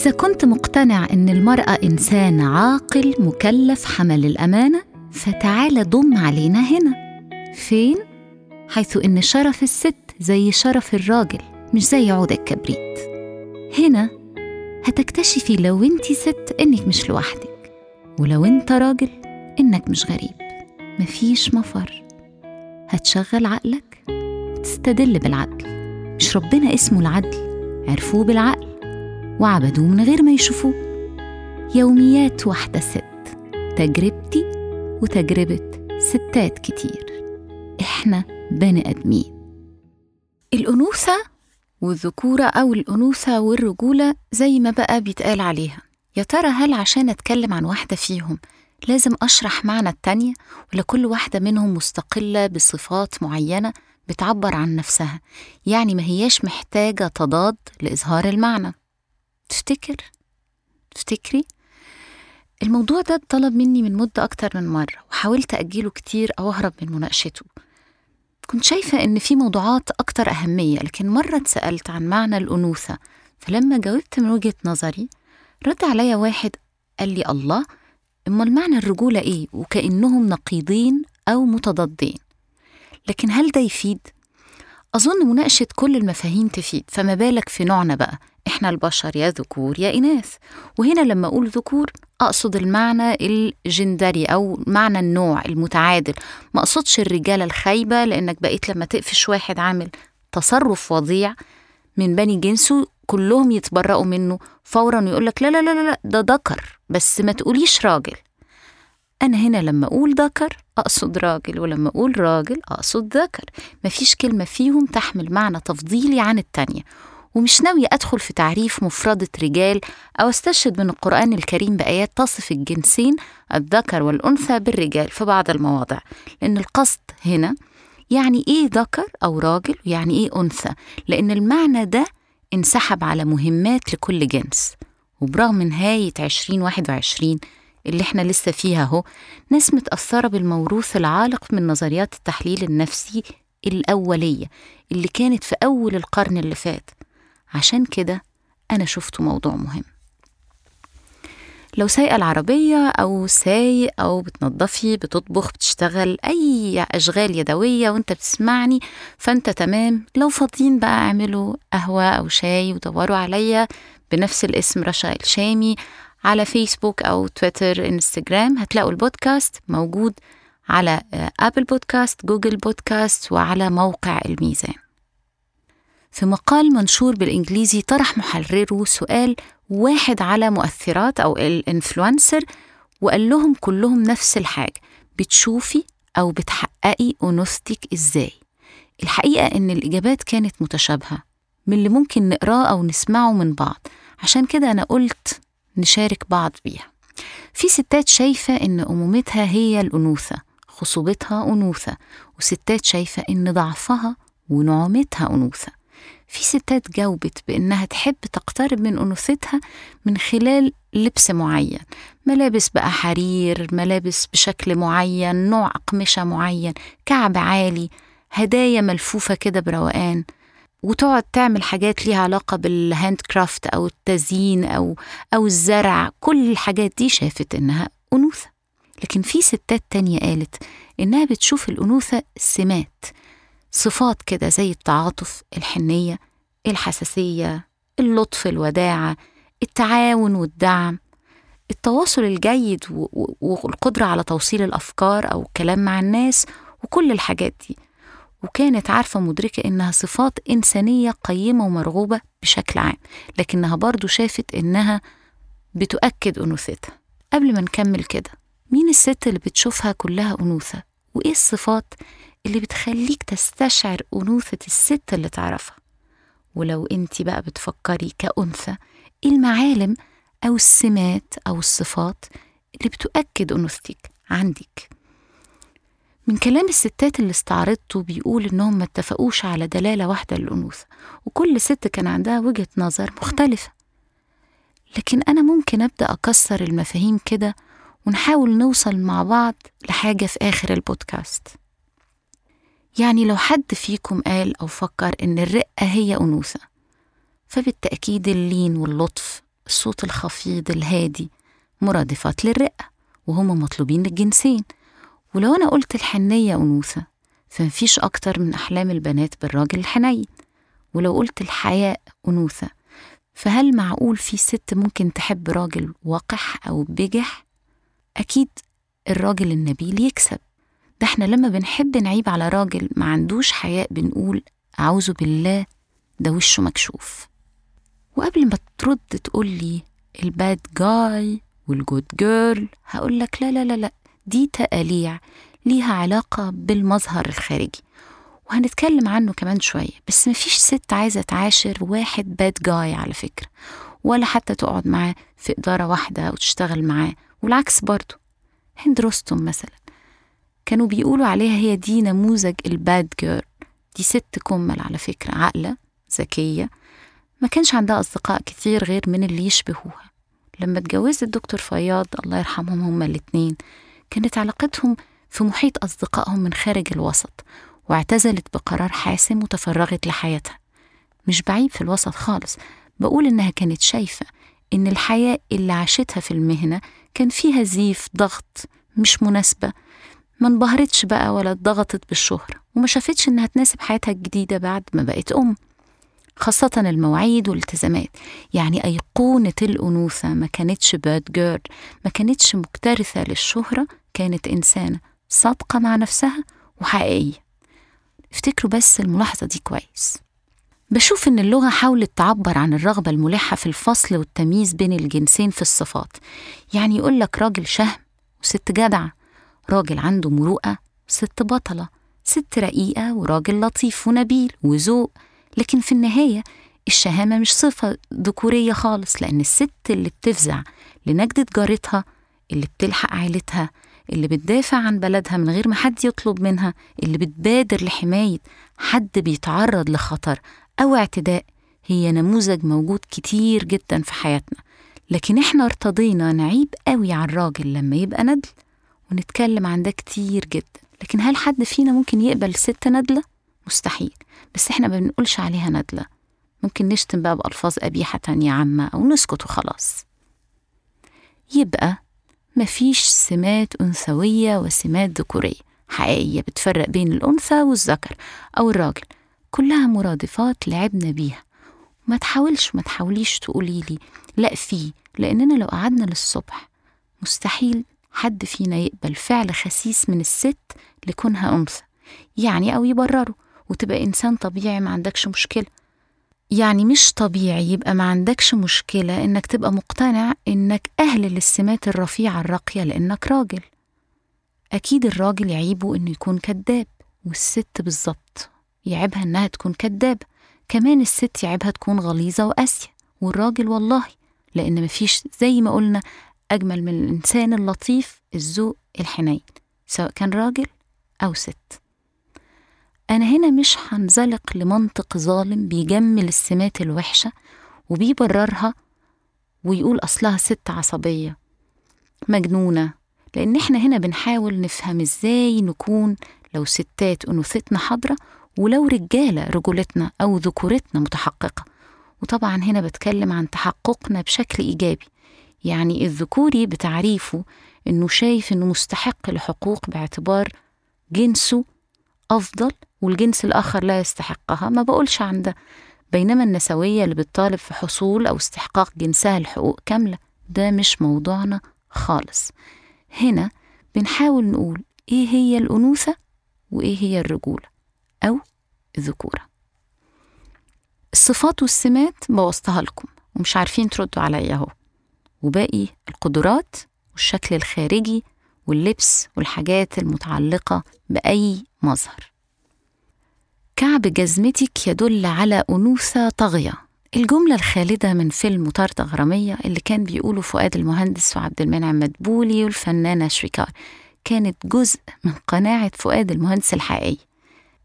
إذا كنت مقتنع إن المرأة إنسان عاقل مكلف حمل الأمانة فتعال ضم علينا هنا. فين؟ حيث إن شرف الست زي شرف الراجل مش زي عود الكبريت. هنا هتكتشفي لو أنت ست إنك مش لوحدك ولو أنت راجل إنك مش غريب. مفيش مفر. هتشغل عقلك وتستدل بالعدل. مش ربنا اسمه العدل عرفوه بالعقل. وعبدوه من غير ما يشوفوه. يوميات واحدة ست تجربتي وتجربة ستات كتير. إحنا بني آدمين. الأنوثة والذكورة أو الأنوثة والرجولة زي ما بقى بيتقال عليها. يا ترى هل عشان أتكلم عن واحدة فيهم لازم أشرح معنى التانية؟ ولا كل واحدة منهم مستقلة بصفات معينة بتعبر عن نفسها؟ يعني ما هياش محتاجة تضاد لإظهار المعنى. تفتكر؟ تفتكري؟ الموضوع ده اتطلب مني من مدة أكتر من مرة وحاولت أجيله كتير أو أهرب من مناقشته كنت شايفة إن في موضوعات أكتر أهمية لكن مرة اتسألت عن معنى الأنوثة فلما جاوبت من وجهة نظري رد عليا واحد قال لي الله أمال معنى الرجولة إيه وكأنهم نقيضين أو متضادين لكن هل ده يفيد؟ أظن مناقشة كل المفاهيم تفيد فما بالك في نوعنا بقى إحنا البشر يا ذكور يا إناث. وهنا لما أقول ذكور أقصد المعنى الجندري أو معنى النوع المتعادل. ما أقصدش الرجالة الخايبة لأنك بقيت لما تقفش واحد عامل تصرف وضيع من بني جنسه كلهم يتبرأوا منه فورا ويقول لك لا لا لا لا ده ذكر. بس ما تقوليش راجل. أنا هنا لما أقول ذكر أقصد راجل ولما أقول راجل أقصد ذكر. مفيش كلمة فيهم تحمل معنى تفضيلي عن التانية. ومش ناوية أدخل في تعريف مفردة رجال أو أستشهد من القرآن الكريم بآيات تصف الجنسين الذكر والأنثى بالرجال في بعض المواضع لأن القصد هنا يعني إيه ذكر أو راجل ويعني إيه أنثى لأن المعنى ده انسحب على مهمات لكل جنس. وبرغم نهاية 2021 اللي إحنا لسه فيها أهو ناس متأثرة بالموروث العالق من نظريات التحليل النفسي الأولية اللي كانت في أول القرن اللي فات. عشان كده أنا شفته موضوع مهم. لو سايقة العربية أو سايق أو بتنظفي بتطبخ بتشتغل أي أشغال يدوية وأنت بتسمعني فأنت تمام. لو فاضيين بقى اعملوا قهوة أو شاي ودوروا عليا بنفس الاسم رشا الشامي على فيسبوك أو تويتر إنستجرام هتلاقوا البودكاست موجود على Apple Podcasts Google Podcasts وعلى موقع الميزان. في مقال منشور بالإنجليزي طرح محرره سؤال واحد على مؤثرات أو ال influencer وقال لهم كلهم نفس الحاجة بتشوفي أو بتحققي أنوثتك إزاي؟ الحقيقة إن الإجابات كانت متشابهة من اللي ممكن نقراه أو نسمعه من بعض عشان كده أنا قلت نشارك بعض بيها. في ستات شايفة إن أمومتها هي الأنوثة خصوبتها أنوثة وستات شايفة إن ضعفها ونعومتها أنوثة. في ستات جاوبت بإنها تحب تقترب من أنوثتها من خلال لبس معين ملابس بقى حرير ملابس بشكل معين نوع أقمشة معين كعب عالي هدايا ملفوفة كده بروقان وتقعد تعمل حاجات ليها علاقة بالهاند كرافت أو التزيين أو أو الزرع كل الحاجات دي شافت إنها أنوثة. لكن في ستات تانية قالت إنها بتشوف الأنوثة سمات. صفات كده زي التعاطف الحنية الحساسية اللطف الوداعة التعاون والدعم. التواصل الجيد والقدرة على توصيل الأفكار أو الكلام مع الناس وكل الحاجات دي. وكانت عارفة مدركة إنها صفات إنسانية قيمة ومرغوبة بشكل عام لكنها برضو شافت إنها بتؤكد أنوثتها. قبل ما نكمل كده مين الست اللي بتشوفها كلها أنوثة؟ وإيه الصفات اللي بتخليك تستشعر أنوثة الست اللي تعرفها. ولو انت بقى بتفكري كأنثى المعالم أو السمات أو الصفات اللي بتؤكد أنوثتك عندك. من كلام الستات اللي استعرضته بيقول إنهم ما اتفقوش على دلالة واحدة للأنوثة وكل ست كان عندها وجهة نظر مختلفة. لكن أنا ممكن أبدأ أكسر المفاهيم كده ونحاول نوصل مع بعض لحاجة في آخر البودكاست. يعني لو حد فيكم قال أو فكر إن الرقة هي أنوثة فبالتأكيد اللين واللطف الصوت الخفيض الهادي مرادفات للرقة وهما مطلوبين للجنسين. ولو أنا قلت الحنية أنوثة فمفيش أكتر من أحلام البنات بالراجل الحنين. ولو قلت الحياء أنوثة فهل معقول في ست ممكن تحب راجل وقح أو بجح؟ أكيد الراجل النبيل يكسب. ده إحنا لما بنحب نعيب على راجل ما عندوش حياء بنقول أعوذ بالله ده وشه مكشوف. وقبل ما ترد تقول لي ال bad guy وال good girl هقول لك لا لا لا لا دي تقاليع ليها علاقة بالمظهر الخارجي. وهنتكلم عنه كمان شوية بس مفيش ست عايزة تعاشر واحد bad guy على فكرة ولا حتى تقعد معاه في إدارة واحدة أو تشتغل معاه والعكس برضه. هند رستم مثلا. كانوا بيقولوا عليها هي دي نموذج الباد جيرل دي ست كمل على فكرة عاقلة ذكية. ما كانش عندها أصدقاء كتير غير من اللي يشبهوها. لما اتجوزت الدكتور فياض الله يرحمهم هما الاتنين كانت علاقتهم في محيط أصدقائهم من خارج الوسط واعتزلت بقرار حاسم وتفرغت لحياتها. مش بعيب في الوسط خالص بقول إنها كانت شايفة إن الحياة اللي عاشتها في المهنة كان فيها زيف ضغط مش مناسبة. ما انبهرتش بقى ولا اتضغطت بالشهرة وما شافتش إنها تناسب حياتها الجديدة بعد ما بقت أم خاصة المواعيد والالتزامات. يعني أيقونة الأنوثة ما كانتش باد جيرل ما كانتش مكترثة للشهرة كانت إنسانة صادقة مع نفسها وحقيقية. افتكروا بس الملاحظة دي كويس. بشوف إن اللغة حاولت تعبر عن الرغبة الملحة في الفصل والتمييز بين الجنسين في الصفات. يعني يقول لك راجل شهم وست جدعة راجل عنده مروءة وست بطلة ست رقيقة وراجل لطيف ونبيل وذوق. لكن في النهاية الشهامة مش صفة ذكورية خالص لأن الست اللي بتفزع لنجدة جارتها اللي بتلحق عيلتها اللي بتدافع عن بلدها من غير ما حد يطلب منها اللي بتبادر لحماية حد بيتعرض لخطر أو اعتداء هي نموذج موجود كتير جدا في حياتنا. لكن إحنا ارتضينا نعيب قوي على الراجل لما يبقى ندل ونتكلم عن ده كتير جدا. لكن هل حد فينا ممكن يقبل ست ندلة؟ مستحيل. بس إحنا ما بنقولش عليها ندلة ممكن نشتم بقى بألفاظ قبيحة تانية عامة أو نسكت وخلاص. يبقى مفيش سمات أنثوية وسمات ذكورية حقيقية بتفرق بين الأنثى والذكر أو الراجل. كلها مرادفات لعبنا بيها. ما تحاولش ما تحاوليش تقولي لي لا في لأننا لو قعدنا للصبح مستحيل حد فينا يقبل فعل خسيس من الست لكونها أنثى يعني أو يبرره وتبقى إنسان طبيعي ما عندكش مشكلة. يعني مش طبيعي يبقى ما عندكش مشكلة إنك تبقى مقتنع إنك أهل للسمات الرفيعة الراقية لإنك راجل. أكيد الراجل يعيبه إنه يكون كذاب والست بالظبط يعيبها إنها تكون كذابة. كمان الست يعيبها تكون غليظة وقاسية والراجل والله لأن مفيش زي ما قلنا أجمل من الإنسان اللطيف الذوق الحنين سواء كان راجل أو ست. أنا هنا مش هنزلق لمنطق ظالم بيجمل السمات الوحشة وبيبررها ويقول أصلها ست عصبية مجنونة لأن إحنا هنا بنحاول نفهم إزاي نكون لو ستات أنوثتنا حاضرة ولو رجالة رجولتنا أو ذكورتنا متحققة. وطبعا هنا بتكلم عن تحققنا بشكل إيجابي. يعني الذكوري بتعريفه إنه شايف إنه مستحق لحقوق باعتبار جنسه أفضل والجنس الآخر لا يستحقها. ما بقولش عن ده بينما النسوية اللي بتطالب في حصول أو استحقاق جنسها الحقوق كاملة ده مش موضوعنا خالص. هنا بنحاول نقول إيه هي الأنوثة وإيه هي الرجولة أو الذكورة. الصفات والسمات بوظتها لكم ومش عارفين تردوا عليا أهو. وباقي القدرات والشكل الخارجي واللبس والحاجات المتعلقة بأي مظهر. كعب جزمتك يدل على أنوثة طاغية. الجملة الخالدة من فيلم مطاردة غرامية اللي كان بيقوله فؤاد المهندس وعبد المنعم مدبولي والفنانة شريكار كانت جزء من قناعة فؤاد المهندس الحقيقي.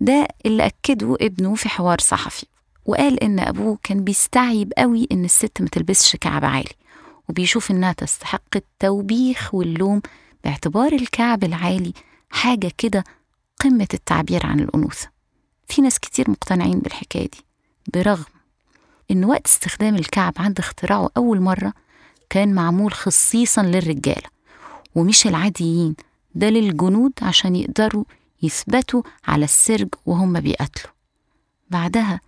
ده اللي أكده ابنه في حوار صحفي وقال إن أبوه كان بيستعيب قوي إن الست ما تلبسش كعب عالي. وبيشوف إنها تستحق التوبيخ واللوم باعتبار الكعب العالي حاجة كده قمة التعبير عن الأنوثة. في ناس كتير مقتنعين بالحكاية دي برغم إن وقت استخدام الكعب عند اختراعه أول مرة كان معمول خصيصا للرجالة ومش العاديين ده للجنود عشان يقدروا يثبتوا على السرج وهم بيقتلوا بعدها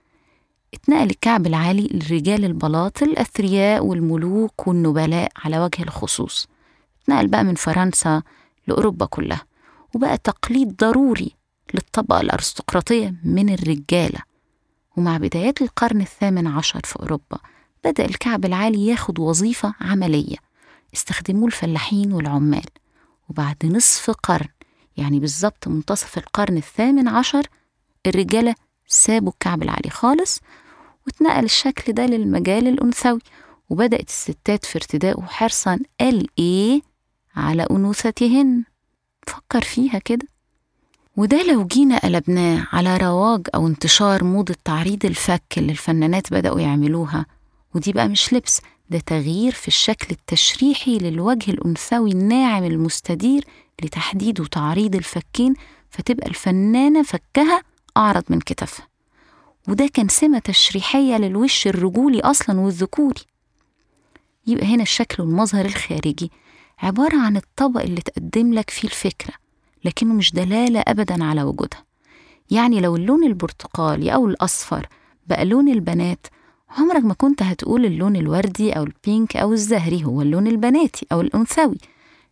اتنقل الكعب العالي للرجال البلاط الأثرياء والملوك والنبلاء على وجه الخصوص. اتنقل بقى من فرنسا لأوروبا كلها. وبقى تقليد ضروري للطبقة الأرستقراطية من الرجالة. ومع بدايات القرن الثامن عشر في أوروبا بدأ الكعب العالي ياخد وظيفة عملية استخدموه الفلاحين والعمال. وبعد نصف قرن يعني بالظبط منتصف القرن الثامن عشر الرجالة سابوا الكعب العالي خالص واتنقل الشكل ده للمجال الأنثوي وبدأت الستات في ارتدائه حرصا قال إيه على أنوثتهن. فكر فيها كده. وده لو جينا قلبناه على رواج أو انتشار موضة تعريض الفك اللي الفنانات بدأوا يعملوها. ودي بقى مش لبس ده تغيير في الشكل التشريحي للوجه الأنثوي الناعم المستدير لتحديد وتعريض الفكين فتبقى الفنانة فكها أعرض من كتفها. وده كان سمة تشريحية للوش الرجولي أصلا والذكوري. يبقى هنا الشكل والمظهر الخارجي عبارة عن الطبق اللي تقدم لك فيه الفكرة لكنه مش دلالة أبدا على وجودها. يعني لو اللون البرتقالي أو الأصفر بقى لون البنات عمرك ما كنت هتقول اللون الوردي أو البينك أو الزهري هو اللون البناتي أو الأنثوي.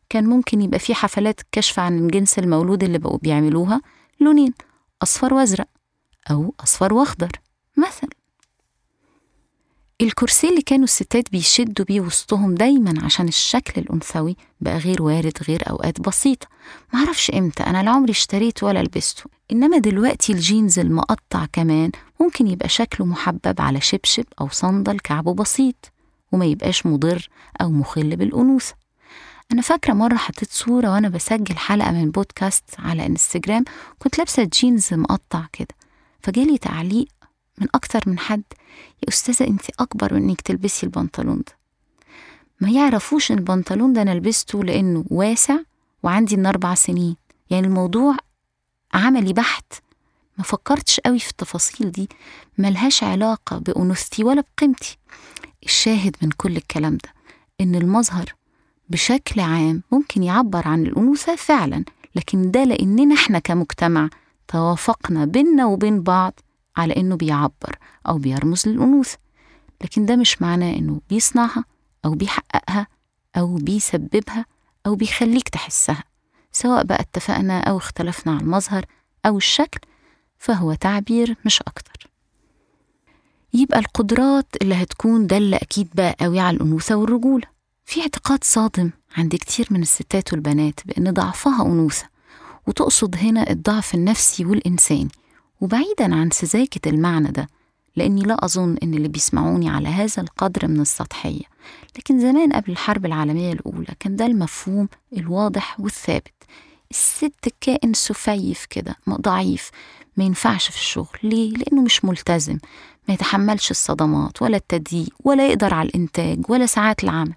كان ممكن يبقى في حفلات كشف عن الجنس المولود اللي بقوا بيعملوها لونين أصفر وأزرق. أو أصفر وأخضر مثلا. الكرسي اللي كانوا الستات بيشدوا بيه وسطهم دايما عشان الشكل الأنثوي بقى غير وارد غير أوقات بسيطة. معرفش إمتى أنا لا عمري اشتريته ولا لبسته. إنما دلوقتي الجينز المقطع كمان ممكن يبقى شكله محبب على شبشب أو صندل كعبه بسيط وما يبقاش مضر أو مخل بالأنوثة. أنا فاكرة مرة حطيت صورة وأنا بسجل حلقة من بودكاست على إنستجرام كنت لابسة جينز مقطع كده. فجالي تعليق من أكتر من حد يا أستاذة أنت أكبر من إنك تلبسي البنطلون ده. ما يعرفوش إن البنطلون ده أنا لبسته لأنه واسع وعندي من أربع سنين. يعني الموضوع عملي بحت. ما فكرتش قوي في التفاصيل دي. ملهاش علاقة بأنوثتي ولا بقيمتي. الشاهد من كل الكلام ده إن المظهر بشكل عام ممكن يعبر عن الأنوثة فعلا لكن ده لأننا إحنا كمجتمع توافقنا بينا وبين بعض على إنه بيعبر أو بيرمز للأنوثة. لكن ده مش معناه إنه بيصنعها أو بيحققها أو بيسببها أو بيخليك تحسها سواء بقى اتفقنا أو اختلفنا على المظهر أو الشكل فهو تعبير مش أكتر. يبقى القدرات اللي هتكون دالة أكيد بقى قوي على الأنوثة والرجولة. في اعتقاد صادم عند كتير من الستات والبنات بأن ضعفها أنوثة. وتقصد هنا الضعف النفسي والإنساني وبعيدا عن سذاجة المعنى ده لأني لا أظن إن اللي بيسمعوني على هذا القدر من السطحية. لكن زمان قبل الحرب العالمية الأولى كان ده المفهوم الواضح والثابت. الست كائن سفيف كده ضعيف ما ينفعش في الشغل. ليه؟ لأنه مش ملتزم. ما يتحملش الصدمات ولا التضييق ولا يقدر على الإنتاج ولا ساعات العمل.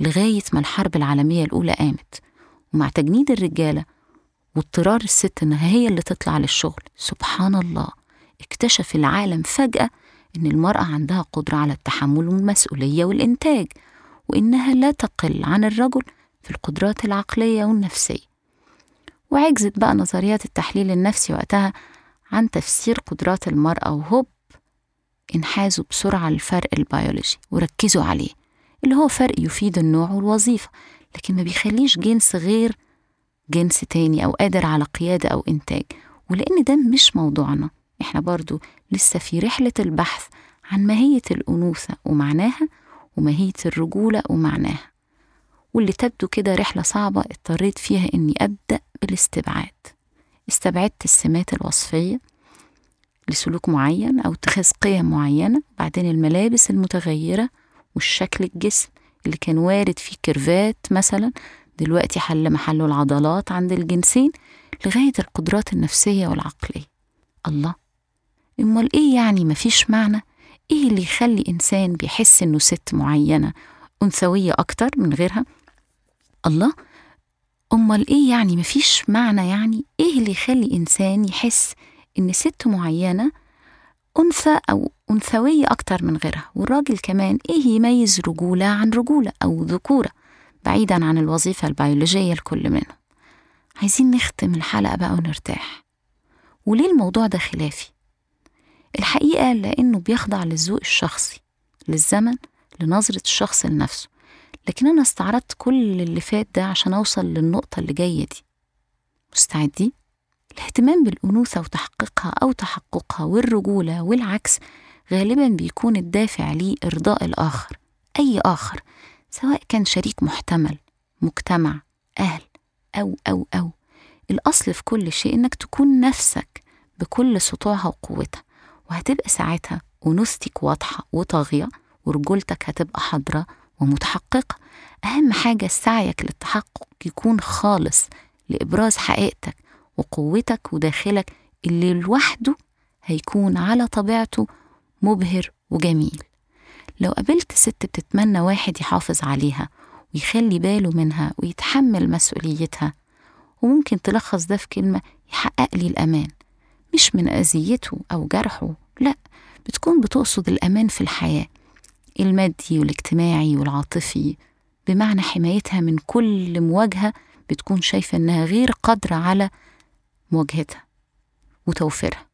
لغاية ما الحرب العالمية الأولى قامت. ومع تجنيد الرجالة واضطرار الست إنها هي اللي تطلع للشغل. سبحان الله. اكتشف العالم فجأة إن المرأة عندها قدرة على التحمل والمسؤولية والإنتاج وإنها لا تقل عن الرجل في القدرات العقلية والنفسية. وعجزت بقى نظريات التحليل النفسي وقتها عن تفسير قدرات المرأة وهوب انحازوا بسرعة للفرق البيولوجي وركزوا عليه اللي هو فرق يفيد النوع والوظيفة لكن ما بيخليش جنس غير جنس تاني أو قادر على قيادة أو إنتاج. ولأن ده مش موضوعنا. إحنا برضو لسه في رحلة البحث عن ماهية الأنوثة ومعناها وماهية الرجولة ومعناها. واللي تبدو كده رحلة صعبة اضطريت فيها إني أبدأ بالاستبعاد. استبعدت السمات الوصفية لسلوك معين أو اتخاذ قيم معينة بعدين الملابس المتغيرة والشكل الجسم اللي كان وارد فيه كيرفات مثلا دلوقتي حل محله العضلات عند الجنسين لغاية القدرات النفسية والعقلية. الله! أمال إيه يعني مفيش معنى؟ إيه اللي يخلي إنسان بيحس إنه ست معينة أنثوية أكتر من غيرها؟ الله! أمال إيه يعني مفيش معنى يعني؟ إيه اللي يخلي إنسان يحس إن ست معينة أنثى أو أنثوية أكتر من غيرها؟ والراجل كمان إيه يميز رجولة عن رجولة أو ذكورة؟ بعيدا عن الوظيفة البيولوجية لكل منهم عايزين نختم الحلقة بقى ونرتاح. وليه الموضوع ده خلافي؟ الحقيقة لأنه بيخضع للذوق الشخصي للزمن لنظرة الشخص لنفسه. لكن أنا استعرضت كل اللي فات ده عشان أوصل للنقطة اللي جاية دي. مستعدين؟ الاهتمام بالأنوثة وتحقيقها أو تحققها والرجولة والعكس غالبا بيكون الدافع ليه إرضاء الآخر أي آخر. سواء كان شريك محتمل مجتمع أهل أو أو أو. الأصل في كل شيء إنك تكون نفسك بكل سطوعها وقوتها وهتبقى ساعتها أنوثتك واضحة وطاغية ورجولتك هتبقى حاضرة ومتحققة. أهم حاجة سعيك للتحقق يكون خالص لإبراز حقيقتك وقوتك وداخلك اللي لوحده هيكون على طبيعته مبهر وجميل. لو قابلت ست بتتمنى واحد يحافظ عليها ويخلي باله منها ويتحمل مسؤوليتها وممكن تلخص ده في كلمة يحقق لي الأمان مش من أذيته أو جرحه لأ بتكون بتقصد الأمان في الحياة المادي والاجتماعي والعاطفي بمعنى حمايتها من كل مواجهة بتكون شايفة إنها غير قادرة على مواجهتها وتوفيرها.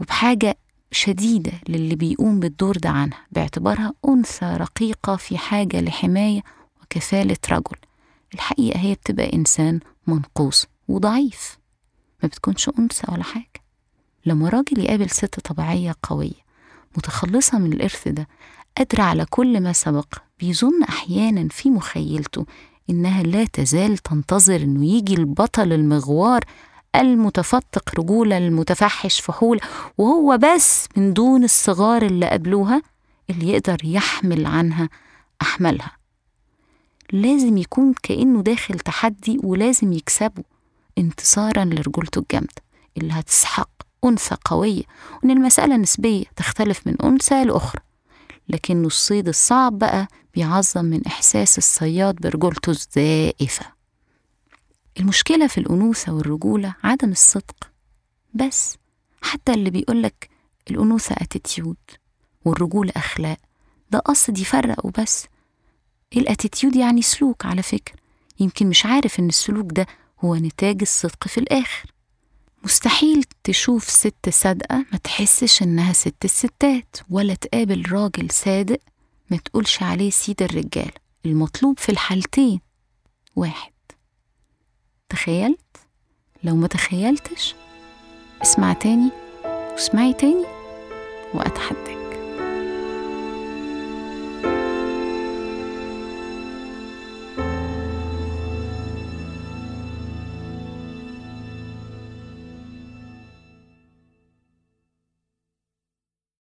وبحاجة شديدة للي بيقوم بالدور ده عنها باعتبارها أنثى رقيقة في حاجة لحماية وكفالة رجل. الحقيقة هي بتبقى إنسان منقوص وضعيف ما بتكونش أنثى ولا حاجة. لما راجل يقابل ست طبيعية قوية متخلصة من الإرث ده قادرة على كل ما سبق بيظن أحيانا في مخيلته إنها لا تزال تنتظر إنه يجي البطل المغوار المتفتق رجولة المتفحش فحول وهو بس من دون الصغار اللي قبلوها اللي يقدر يحمل عنها أحملها لازم يكون كأنه داخل تحدي ولازم يكسبه انتصارا لرجولته الجامدة اللي هتسحق أنثى قوية وإن المسألة نسبية تختلف من أنثى لأخرى. لكنه الصيد الصعب بقى بيعظم من إحساس الصياد برجولته الزائفة. المشكلة في الأنوثة والرجولة عدم الصدق. بس حتى اللي بيقولك الأنوثة attitude والرجولة أخلاق ده قصد يفرق وبس. ال attitude يعني سلوك على فكرة. يمكن مش عارف إن السلوك ده هو نتاج الصدق في الآخر. مستحيل تشوف ست صادقة ما تحسش إنها ست الستات ولا تقابل راجل صادق ما تقولش عليه سيد الرجال. المطلوب في الحالتين. واحد. تخيلت؟ لو ما تخيلتش اسمع تاني واسمعي تاني وأتحداك